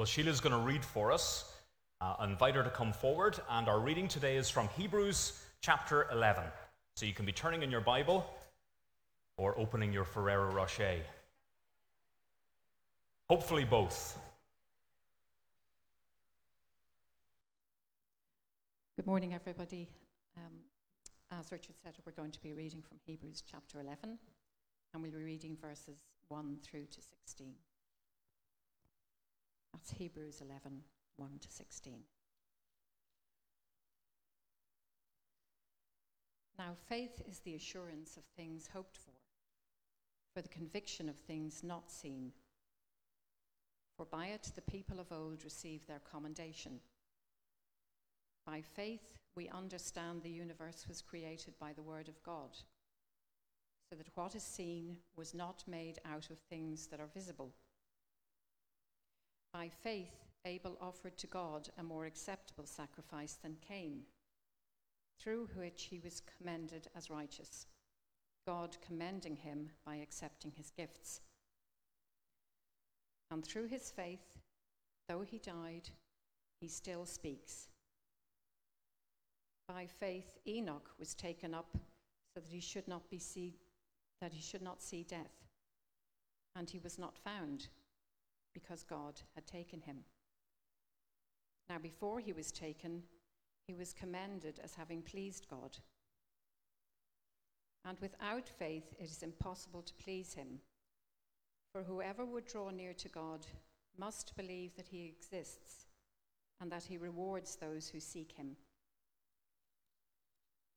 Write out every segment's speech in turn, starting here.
Well, Sheila's going to read for us. Uh, invite her to come forward, and our reading today is from Hebrews chapter 11. So you can be turning in your Bible or opening your Ferrero Rocher. Hopefully, both. Good morning, everybody. Um, as Richard said, we're going to be reading from Hebrews chapter 11, and we'll be reading verses 1 through to 16. That's Hebrews 11, 1 to 16. Now, faith is the assurance of things hoped for, for the conviction of things not seen. For by it the people of old received their commendation. By faith, we understand the universe was created by the Word of God, so that what is seen was not made out of things that are visible. By faith, Abel offered to God a more acceptable sacrifice than Cain, through which he was commended as righteous, God commending him by accepting his gifts. And through his faith, though he died, he still speaks. By faith, Enoch was taken up so that he should not be see, that he should not see death, and he was not found because God had taken him. Now, before he was taken, he was commended as having pleased God. And without faith, it is impossible to please him. For whoever would draw near to God must believe that he exists and that he rewards those who seek him.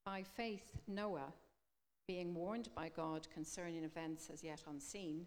By faith, Noah, being warned by God concerning events as yet unseen,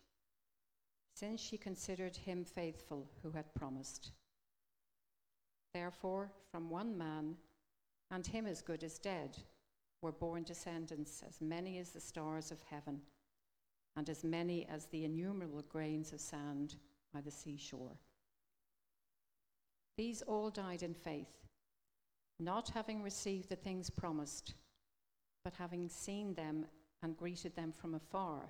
since she considered him faithful who had promised. Therefore, from one man, and him as good as dead, were born descendants as many as the stars of heaven, and as many as the innumerable grains of sand by the seashore. These all died in faith, not having received the things promised, but having seen them and greeted them from afar,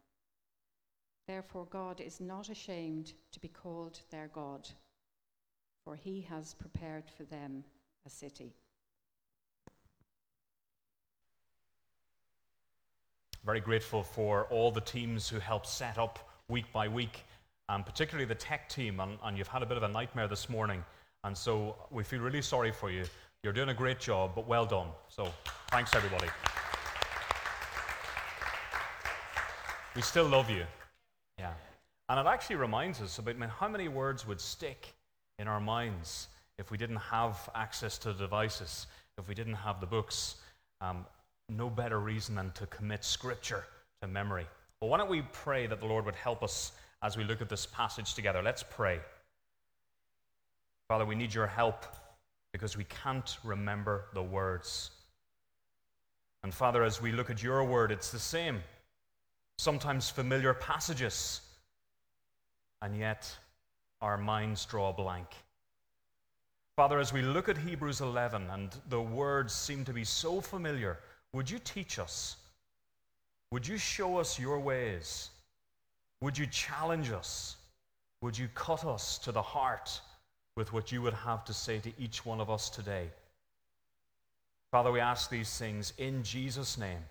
Therefore, God is not ashamed to be called their God, for he has prepared for them a city. Very grateful for all the teams who help set up week by week, and particularly the tech team. And, and you've had a bit of a nightmare this morning, and so we feel really sorry for you. You're doing a great job, but well done. So thanks, everybody. We still love you. Yeah. And it actually reminds us about I mean, how many words would stick in our minds if we didn't have access to the devices, if we didn't have the books. Um, no better reason than to commit Scripture to memory. Well, why don't we pray that the Lord would help us as we look at this passage together? Let's pray. Father, we need your help because we can't remember the words. And Father, as we look at your word, it's the same sometimes familiar passages, and yet our minds draw blank. Father, as we look at Hebrews 11 and the words seem to be so familiar, would you teach us? Would you show us your ways? Would you challenge us? Would you cut us to the heart with what you would have to say to each one of us today? Father, we ask these things in Jesus' name.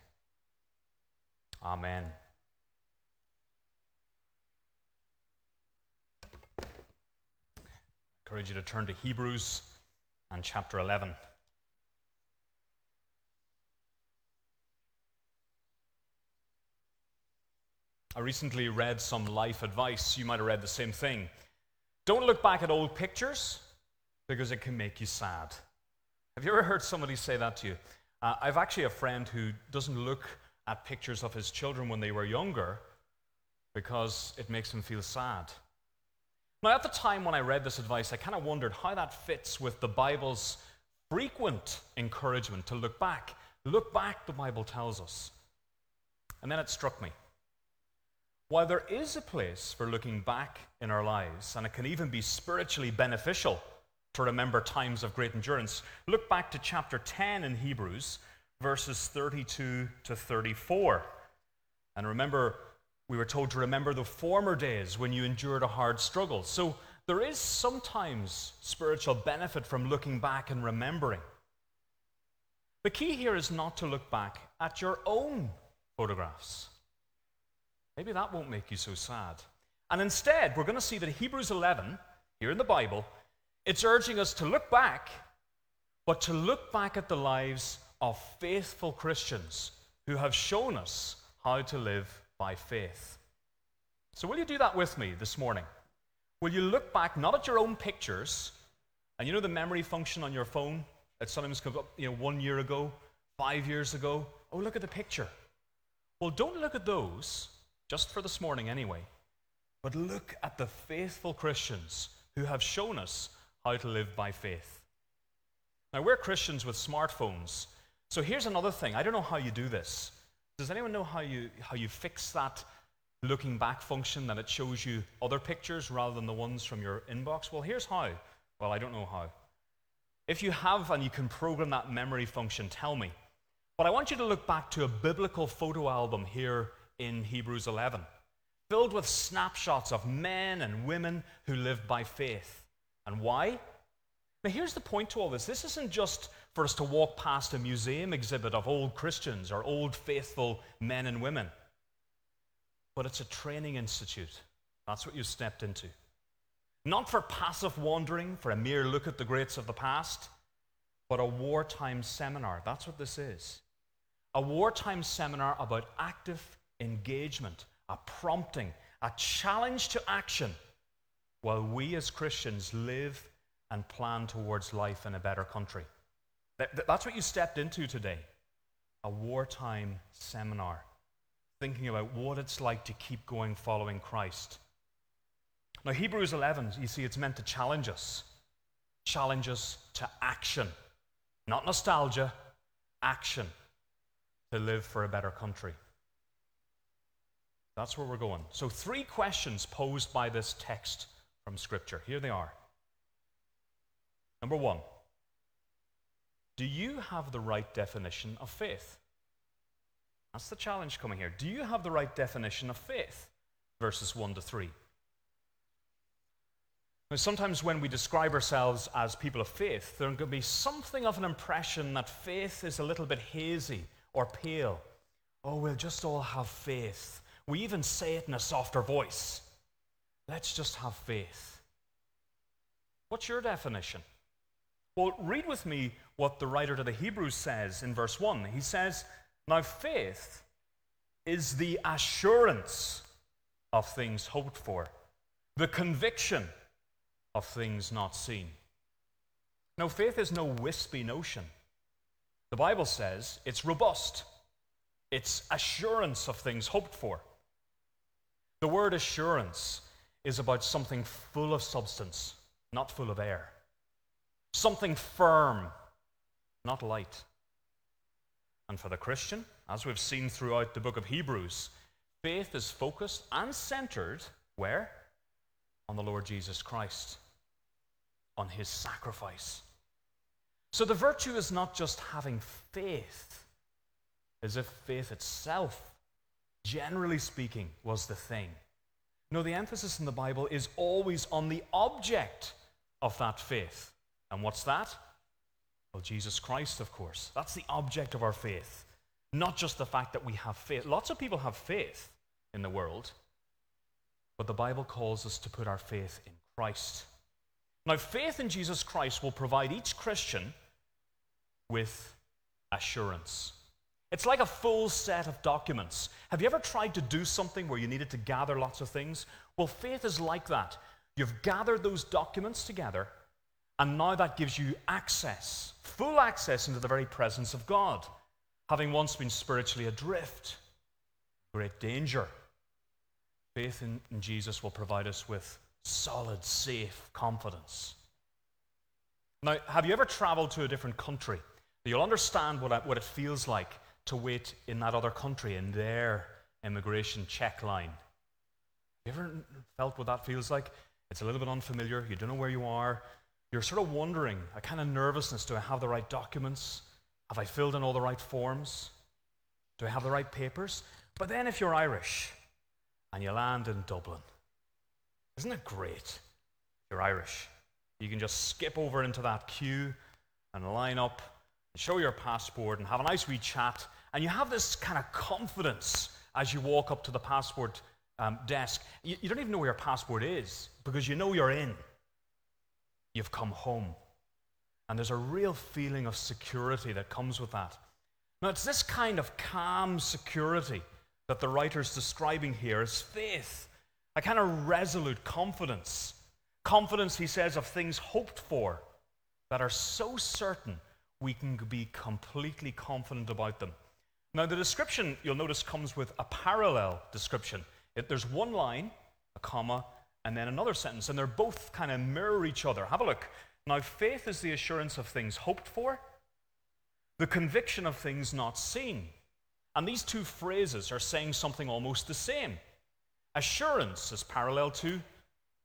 Amen. Encourage you to turn to Hebrews and chapter 11. I recently read some life advice. You might have read the same thing. Don't look back at old pictures because it can make you sad. Have you ever heard somebody say that to you? Uh, I've actually a friend who doesn't look at pictures of his children when they were younger because it makes him feel sad. Now, at the time when I read this advice, I kind of wondered how that fits with the Bible's frequent encouragement to look back. Look back, the Bible tells us. And then it struck me. While there is a place for looking back in our lives, and it can even be spiritually beneficial to remember times of great endurance, look back to chapter 10 in Hebrews, verses 32 to 34. And remember, we were told to remember the former days when you endured a hard struggle. So there is sometimes spiritual benefit from looking back and remembering. The key here is not to look back at your own photographs. Maybe that won't make you so sad. And instead, we're going to see that Hebrews 11, here in the Bible, it's urging us to look back, but to look back at the lives of faithful Christians who have shown us how to live by faith. So, will you do that with me this morning? Will you look back not at your own pictures, and you know the memory function on your phone that sometimes comes up, you know, one year ago, five years ago? Oh, look at the picture. Well, don't look at those, just for this morning anyway, but look at the faithful Christians who have shown us how to live by faith. Now, we're Christians with smartphones, so here's another thing. I don't know how you do this. Does anyone know how you, how you fix that looking back function that it shows you other pictures rather than the ones from your inbox? Well, here's how. Well, I don't know how. If you have and you can program that memory function, tell me. But I want you to look back to a biblical photo album here in Hebrews 11, filled with snapshots of men and women who lived by faith. And why? Now, here's the point to all this this isn't just for us to walk past a museum exhibit of old Christians or old faithful men and women, but it's a training institute. That's what you stepped into. Not for passive wandering, for a mere look at the greats of the past, but a wartime seminar. That's what this is. A wartime seminar about active engagement, a prompting, a challenge to action while we as Christians live and plan towards life in a better country. That's what you stepped into today a wartime seminar, thinking about what it's like to keep going following Christ. Now, Hebrews 11, you see, it's meant to challenge us, challenge us to action, not nostalgia, action to live for a better country. That's where we're going. So, three questions posed by this text from Scripture. Here they are. Number one Do you have the right definition of faith? That's the challenge coming here. Do you have the right definition of faith? Verses 1 to 3. Now, sometimes when we describe ourselves as people of faith, there can be something of an impression that faith is a little bit hazy or pale. Oh, we'll just all have faith. We even say it in a softer voice. Let's just have faith. What's your definition? Well, read with me what the writer to the Hebrews says in verse 1. He says, Now faith is the assurance of things hoped for, the conviction of things not seen. Now, faith is no wispy notion. The Bible says it's robust, it's assurance of things hoped for. The word assurance is about something full of substance, not full of air something firm, not light. And for the Christian, as we've seen throughout the book of Hebrews, faith is focused and centered where? On the Lord Jesus Christ, on his sacrifice, So the virtue is not just having faith, as if faith itself, generally speaking, was the thing. No, the emphasis in the Bible is always on the object of that faith. And what's that? Well, Jesus Christ, of course. That's the object of our faith. Not just the fact that we have faith. Lots of people have faith in the world, but the Bible calls us to put our faith in Christ. Now, faith in Jesus Christ will provide each Christian with assurance. It's like a full set of documents. Have you ever tried to do something where you needed to gather lots of things? Well, faith is like that. You've gathered those documents together, and now that gives you access, full access into the very presence of God, having once been spiritually adrift. Great danger. Faith in, in Jesus will provide us with solid, safe confidence. Now, have you ever traveled to a different country? You'll understand what, what it feels like to wait in that other country in their immigration check line. Have you ever felt what that feels like? It's a little bit unfamiliar. You don't know where you are. You're sort of wondering, a kind of nervousness do I have the right documents? Have I filled in all the right forms? Do I have the right papers? But then, if you're Irish and you land in Dublin, isn't it great? You're Irish, you can just skip over into that queue and line up and show your passport and have a nice wee chat. And you have this kind of confidence as you walk up to the passport um, desk. You, you don't even know where your passport is because you know you're in. You've come home. And there's a real feeling of security that comes with that. Now, it's this kind of calm security that the writer's describing here as faith, a kind of resolute confidence. Confidence, he says, of things hoped for that are so certain we can be completely confident about them. Now, the description, you'll notice, comes with a parallel description. It, there's one line, a comma, and then another sentence, and they're both kind of mirror each other. Have a look. Now, faith is the assurance of things hoped for, the conviction of things not seen. And these two phrases are saying something almost the same. Assurance is parallel to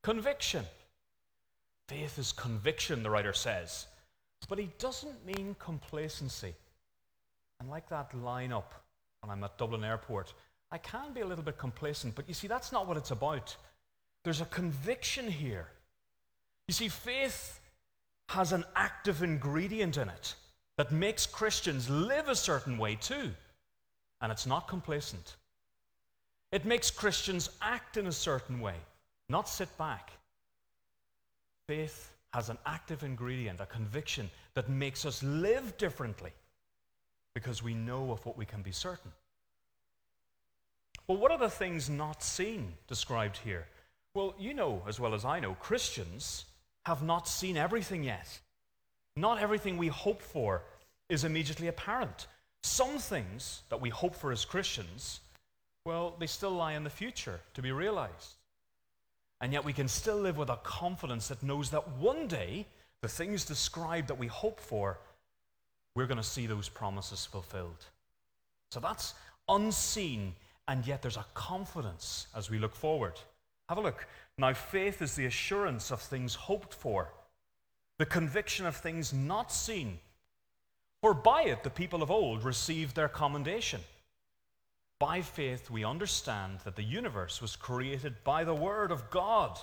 conviction. Faith is conviction, the writer says. But he doesn't mean complacency. And like that line up when I'm at Dublin Airport, I can be a little bit complacent, but you see, that's not what it's about. There's a conviction here. You see, faith has an active ingredient in it that makes Christians live a certain way too. And it's not complacent. It makes Christians act in a certain way, not sit back. Faith has an active ingredient, a conviction that makes us live differently because we know of what we can be certain. Well, what are the things not seen described here? Well, you know as well as I know, Christians have not seen everything yet. Not everything we hope for is immediately apparent. Some things that we hope for as Christians, well, they still lie in the future to be realized. And yet we can still live with a confidence that knows that one day the things described that we hope for, we're going to see those promises fulfilled. So that's unseen, and yet there's a confidence as we look forward. Have a look. Now, faith is the assurance of things hoped for, the conviction of things not seen. For by it the people of old received their commendation. By faith, we understand that the universe was created by the Word of God,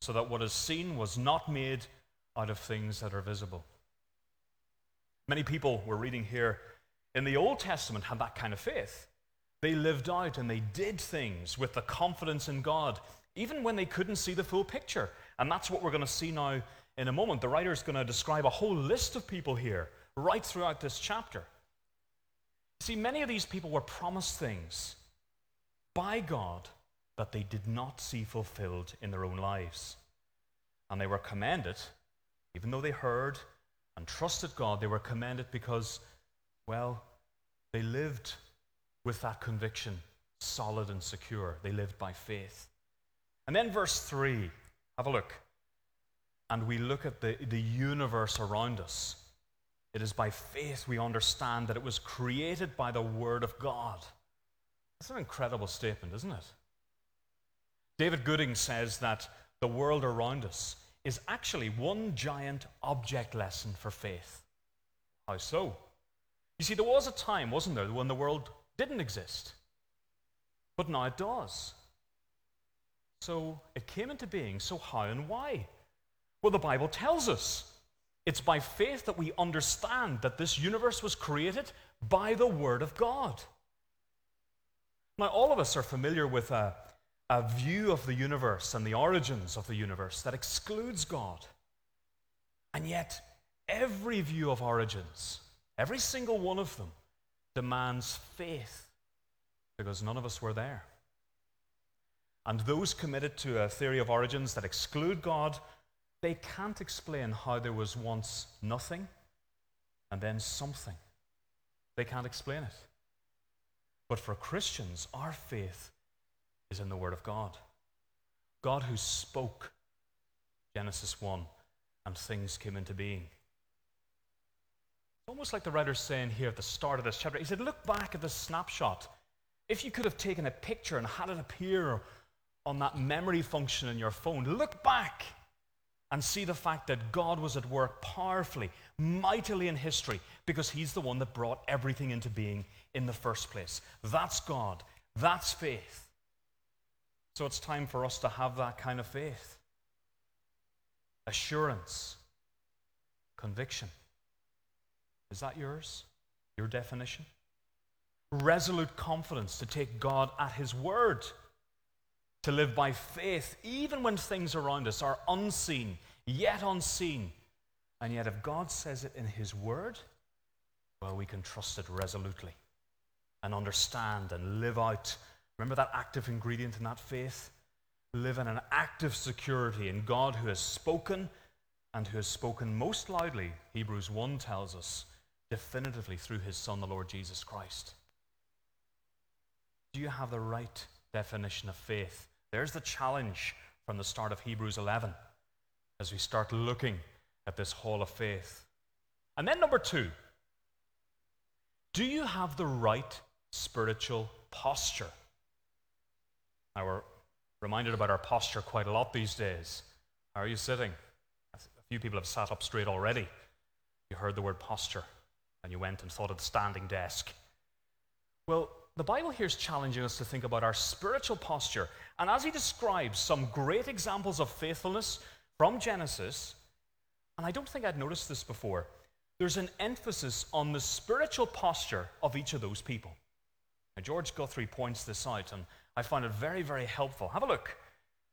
so that what is seen was not made out of things that are visible. Many people we're reading here in the Old Testament had that kind of faith. They lived out and they did things with the confidence in God, even when they couldn't see the full picture. And that's what we're going to see now in a moment. The writer is going to describe a whole list of people here right throughout this chapter. See, many of these people were promised things by God that they did not see fulfilled in their own lives. And they were commended even though they heard and trusted God, they were commended because, well, they lived with that conviction solid and secure. They lived by faith. And then verse 3, have a look. And we look at the, the universe around us. It is by faith we understand that it was created by the Word of God. That's an incredible statement, isn't it? David Gooding says that the world around us is actually one giant object lesson for faith. How so? You see, there was a time, wasn't there, when the world didn't exist. But now it does. So it came into being. So how and why? Well, the Bible tells us. It's by faith that we understand that this universe was created by the Word of God. Now, all of us are familiar with a, a view of the universe and the origins of the universe that excludes God. And yet, every view of origins, every single one of them, demands faith because none of us were there. And those committed to a theory of origins that exclude God, they can't explain how there was once nothing and then something. They can't explain it. But for Christians, our faith is in the Word of God. God who spoke Genesis 1 and things came into being. Almost like the writer's saying here at the start of this chapter. He said, Look back at this snapshot. If you could have taken a picture and had it appear on that memory function in your phone, look back and see the fact that God was at work powerfully, mightily in history, because He's the one that brought everything into being in the first place. That's God. That's faith. So it's time for us to have that kind of faith assurance, conviction. Is that yours? Your definition? Resolute confidence to take God at His word, to live by faith, even when things around us are unseen, yet unseen. And yet, if God says it in His word, well, we can trust it resolutely and understand and live out. Remember that active ingredient in that faith? Live in an active security in God who has spoken and who has spoken most loudly, Hebrews 1 tells us, definitively through his Son, the Lord Jesus Christ. Do you have the right definition of faith? There's the challenge from the start of Hebrews 11 as we start looking at this hall of faith. And then, number two, do you have the right spiritual posture. Now, we're reminded about our posture quite a lot these days. How are you sitting? A few people have sat up straight already. You heard the word posture and you went and thought of the standing desk. Well, the Bible here is challenging us to think about our spiritual posture. And as he describes some great examples of faithfulness from Genesis, and I don't think I'd noticed this before, there's an emphasis on the spiritual posture of each of those people. Now, George Guthrie points this out, and I find it very, very helpful. Have a look.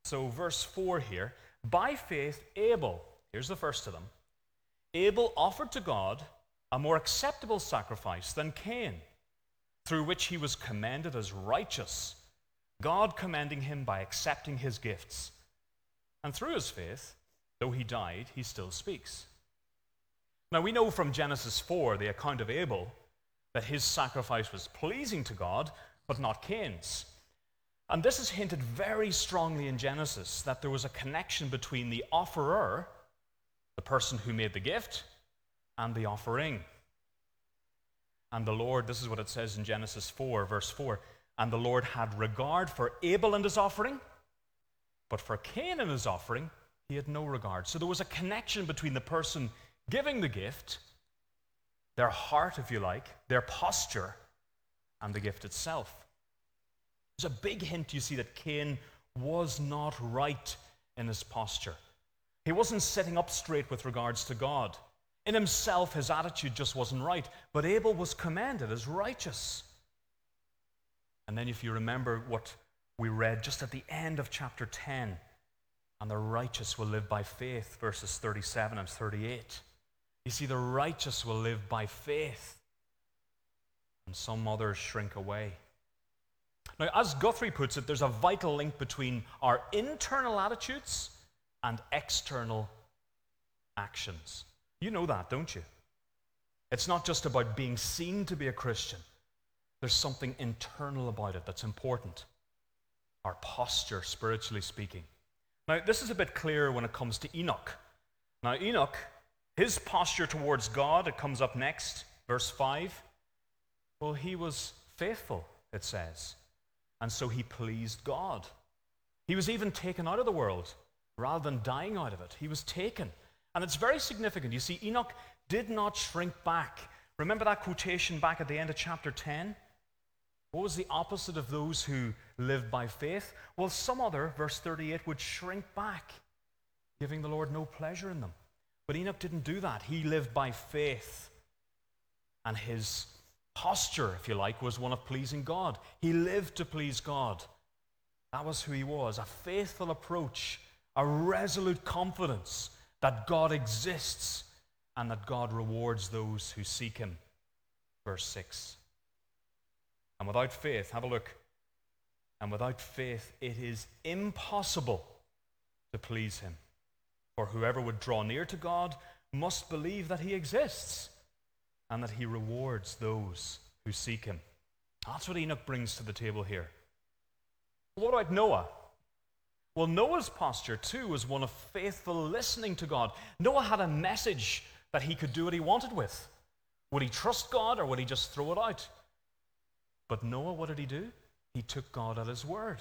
So, verse 4 here by faith, Abel, here's the first of them Abel offered to God a more acceptable sacrifice than Cain, through which he was commended as righteous, God commending him by accepting his gifts. And through his faith, though he died, he still speaks. Now, we know from Genesis 4, the account of Abel, that his sacrifice was pleasing to God, but not Cain's. And this is hinted very strongly in Genesis that there was a connection between the offerer, the person who made the gift, and the offering. And the Lord, this is what it says in Genesis 4, verse 4 and the Lord had regard for Abel and his offering, but for Cain and his offering, he had no regard. So there was a connection between the person giving the gift their heart, if you like, their posture, and the gift itself. There's a big hint you see that Cain was not right in his posture. He wasn't sitting up straight with regards to God. In himself, his attitude just wasn't right. But Abel was commended as righteous. And then, if you remember what we read just at the end of chapter 10, and the righteous will live by faith, verses 37 and 38. You see, the righteous will live by faith, and some others shrink away. Now, as Guthrie puts it, there's a vital link between our internal attitudes and external actions. You know that, don't you? It's not just about being seen to be a Christian, there's something internal about it that's important. Our posture, spiritually speaking. Now, this is a bit clearer when it comes to Enoch. Now, Enoch his posture towards God, it comes up next, verse 5. Well, he was faithful, it says. And so he pleased God. He was even taken out of the world rather than dying out of it. He was taken. And it's very significant. You see, Enoch did not shrink back. Remember that quotation back at the end of chapter 10? What was the opposite of those who live by faith? Well, some other, verse 38, would shrink back, giving the Lord no pleasure in them. But Enoch didn't do that. He lived by faith. And his posture, if you like, was one of pleasing God. He lived to please God. That was who he was a faithful approach, a resolute confidence that God exists and that God rewards those who seek him. Verse 6. And without faith, have a look. And without faith, it is impossible to please him. For whoever would draw near to God must believe that he exists and that he rewards those who seek him. That's what Enoch brings to the table here. What about Noah? Well, Noah's posture too was one of faithful listening to God. Noah had a message that he could do what he wanted with. Would he trust God or would he just throw it out? But Noah, what did he do? He took God at his word.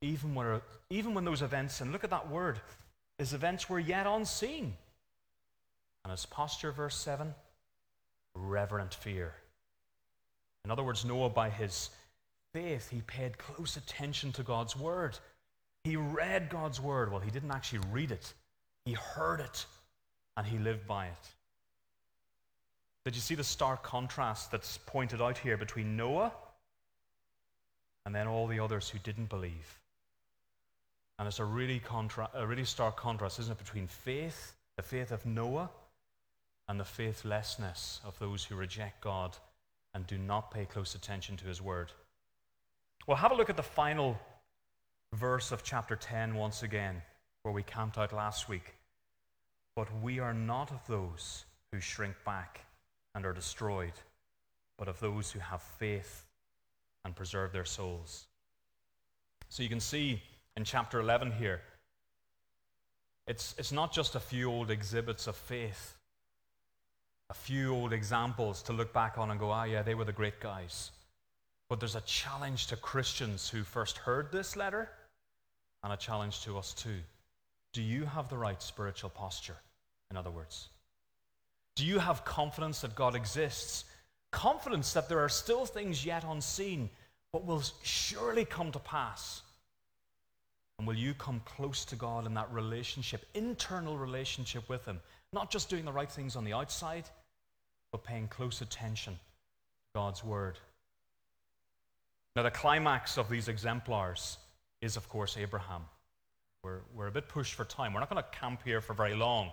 Even when, even when those events, and look at that word, his events were yet unseen. And his posture, verse 7, reverent fear. In other words, Noah, by his faith, he paid close attention to God's word. He read God's word. Well, he didn't actually read it, he heard it, and he lived by it. Did you see the stark contrast that's pointed out here between Noah and then all the others who didn't believe? And it's a really, contra- a really stark contrast, isn't it, between faith, the faith of Noah, and the faithlessness of those who reject God and do not pay close attention to his word. Well, have a look at the final verse of chapter 10 once again, where we camped out last week. But we are not of those who shrink back and are destroyed, but of those who have faith and preserve their souls. So you can see in chapter 11 here, it's, it's not just a few old exhibits of faith, a few old examples to look back on and go, ah, yeah, they were the great guys. But there's a challenge to Christians who first heard this letter and a challenge to us too. Do you have the right spiritual posture? In other words, do you have confidence that God exists? Confidence that there are still things yet unseen, but will surely come to pass? And will you come close to God in that relationship, internal relationship with Him? Not just doing the right things on the outside, but paying close attention to God's Word. Now, the climax of these exemplars is, of course, Abraham. We're, we're a bit pushed for time. We're not going to camp here for very long.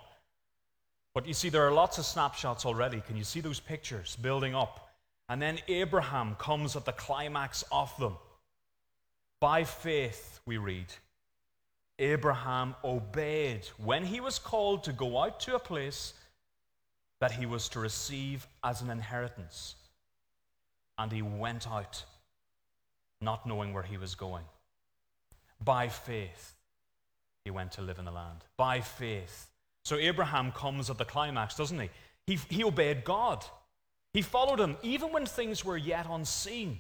But you see, there are lots of snapshots already. Can you see those pictures building up? And then Abraham comes at the climax of them. By faith, we read, Abraham obeyed when he was called to go out to a place that he was to receive as an inheritance. And he went out not knowing where he was going. By faith, he went to live in the land. By faith. So Abraham comes at the climax, doesn't he? He, he obeyed God. He followed him even when things were yet unseen.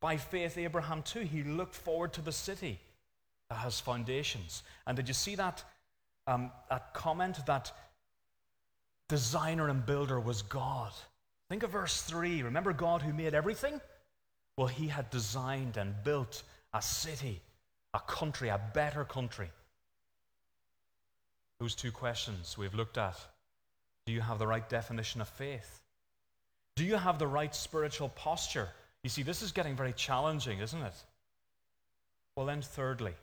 By faith, Abraham too, he looked forward to the city that has foundations. And did you see that, um, that comment that designer and builder was God? Think of verse 3. Remember God who made everything? Well, he had designed and built a city, a country, a better country. Those two questions we've looked at. Do you have the right definition of faith? Do you have the right spiritual posture? You see, this is getting very challenging, isn't it? Well, then, thirdly,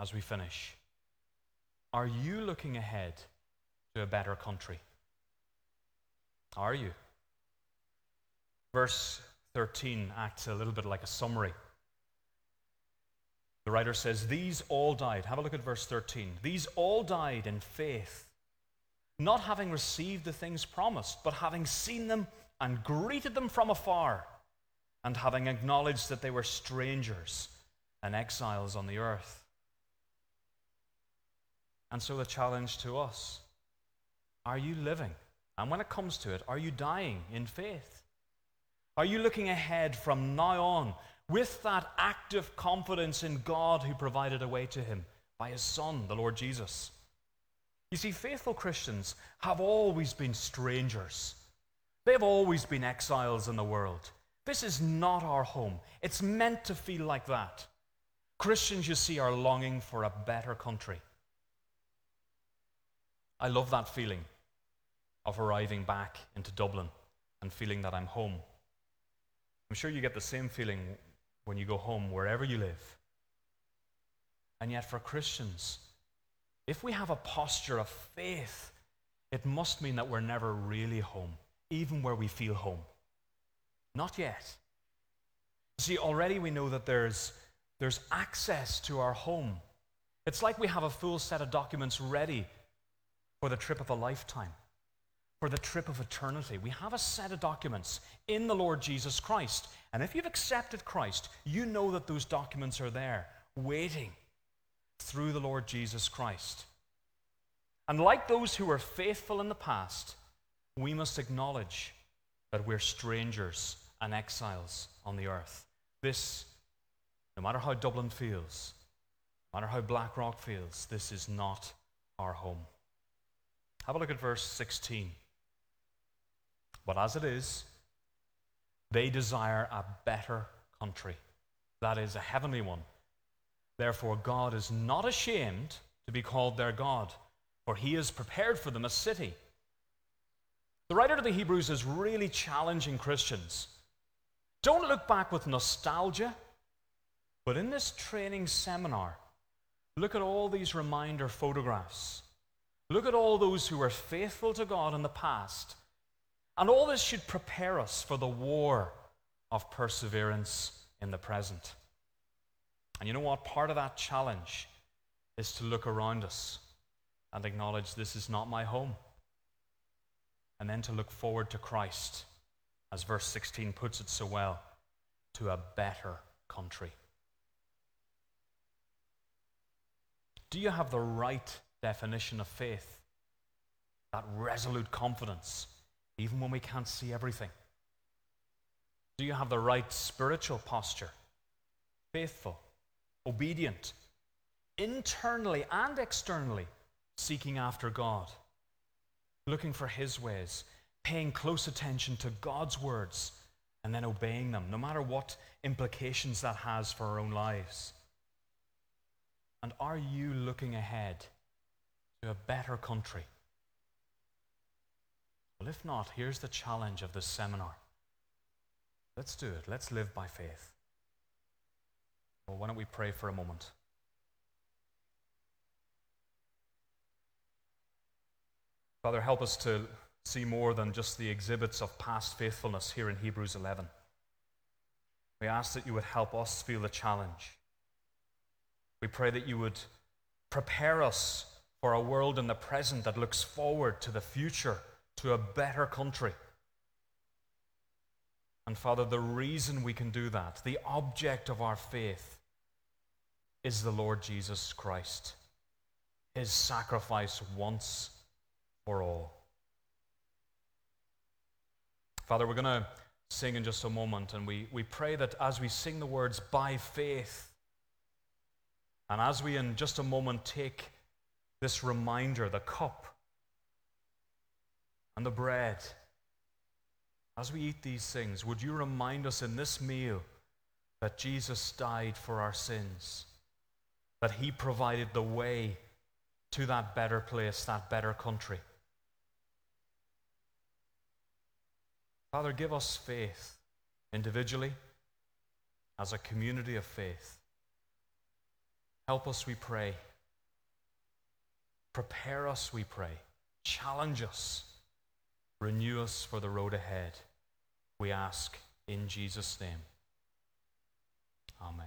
as we finish, are you looking ahead to a better country? Are you? Verse 13 acts a little bit like a summary. The writer says, These all died. Have a look at verse 13. These all died in faith, not having received the things promised, but having seen them and greeted them from afar, and having acknowledged that they were strangers and exiles on the earth. And so the challenge to us are you living? And when it comes to it, are you dying in faith? Are you looking ahead from now on with that active confidence in God who provided a way to him by his Son, the Lord Jesus? You see, faithful Christians have always been strangers. They've always been exiles in the world. This is not our home. It's meant to feel like that. Christians, you see, are longing for a better country. I love that feeling of arriving back into Dublin and feeling that I'm home. I'm sure you get the same feeling when you go home, wherever you live. And yet, for Christians, if we have a posture of faith, it must mean that we're never really home, even where we feel home. Not yet. See, already we know that there's, there's access to our home. It's like we have a full set of documents ready for the trip of a lifetime, for the trip of eternity. We have a set of documents in the Lord Jesus Christ. And if you've accepted Christ, you know that those documents are there, waiting through the Lord Jesus Christ. And like those who were faithful in the past, we must acknowledge that we're strangers and exiles on the earth. This, no matter how Dublin feels, no matter how Blackrock feels, this is not our home. Have a look at verse 16. But as it is, they desire a better country, that is, a heavenly one. Therefore, God is not ashamed to be called their God, for he has prepared for them a city. The writer to the Hebrews is really challenging Christians. Don't look back with nostalgia, but in this training seminar, look at all these reminder photographs. Look at all those who were faithful to God in the past. And all this should prepare us for the war of perseverance in the present. And you know what? Part of that challenge is to look around us and acknowledge this is not my home. And then to look forward to Christ, as verse 16 puts it so well, to a better country. Do you have the right definition of faith? That resolute confidence, even when we can't see everything. Do you have the right spiritual posture? Faithful, obedient, internally and externally seeking after God, looking for His ways, paying close attention to God's words, and then obeying them, no matter what implications that has for our own lives. And are you looking ahead to a better country? Well, if not, here's the challenge of this seminar. Let's do it. Let's live by faith. Well, why don't we pray for a moment? Father, help us to see more than just the exhibits of past faithfulness here in Hebrews 11. We ask that you would help us feel the challenge. We pray that you would prepare us for a world in the present that looks forward to the future, to a better country. And Father, the reason we can do that, the object of our faith, is the Lord Jesus Christ. His sacrifice once for all. Father, we're going to sing in just a moment, and we, we pray that as we sing the words by faith, and as we in just a moment take this reminder, the cup and the bread, as we eat these things, would you remind us in this meal that Jesus died for our sins, that he provided the way to that better place, that better country? Father, give us faith individually, as a community of faith. Help us, we pray. Prepare us, we pray. Challenge us Renew us for the road ahead. We ask in Jesus' name. Amen.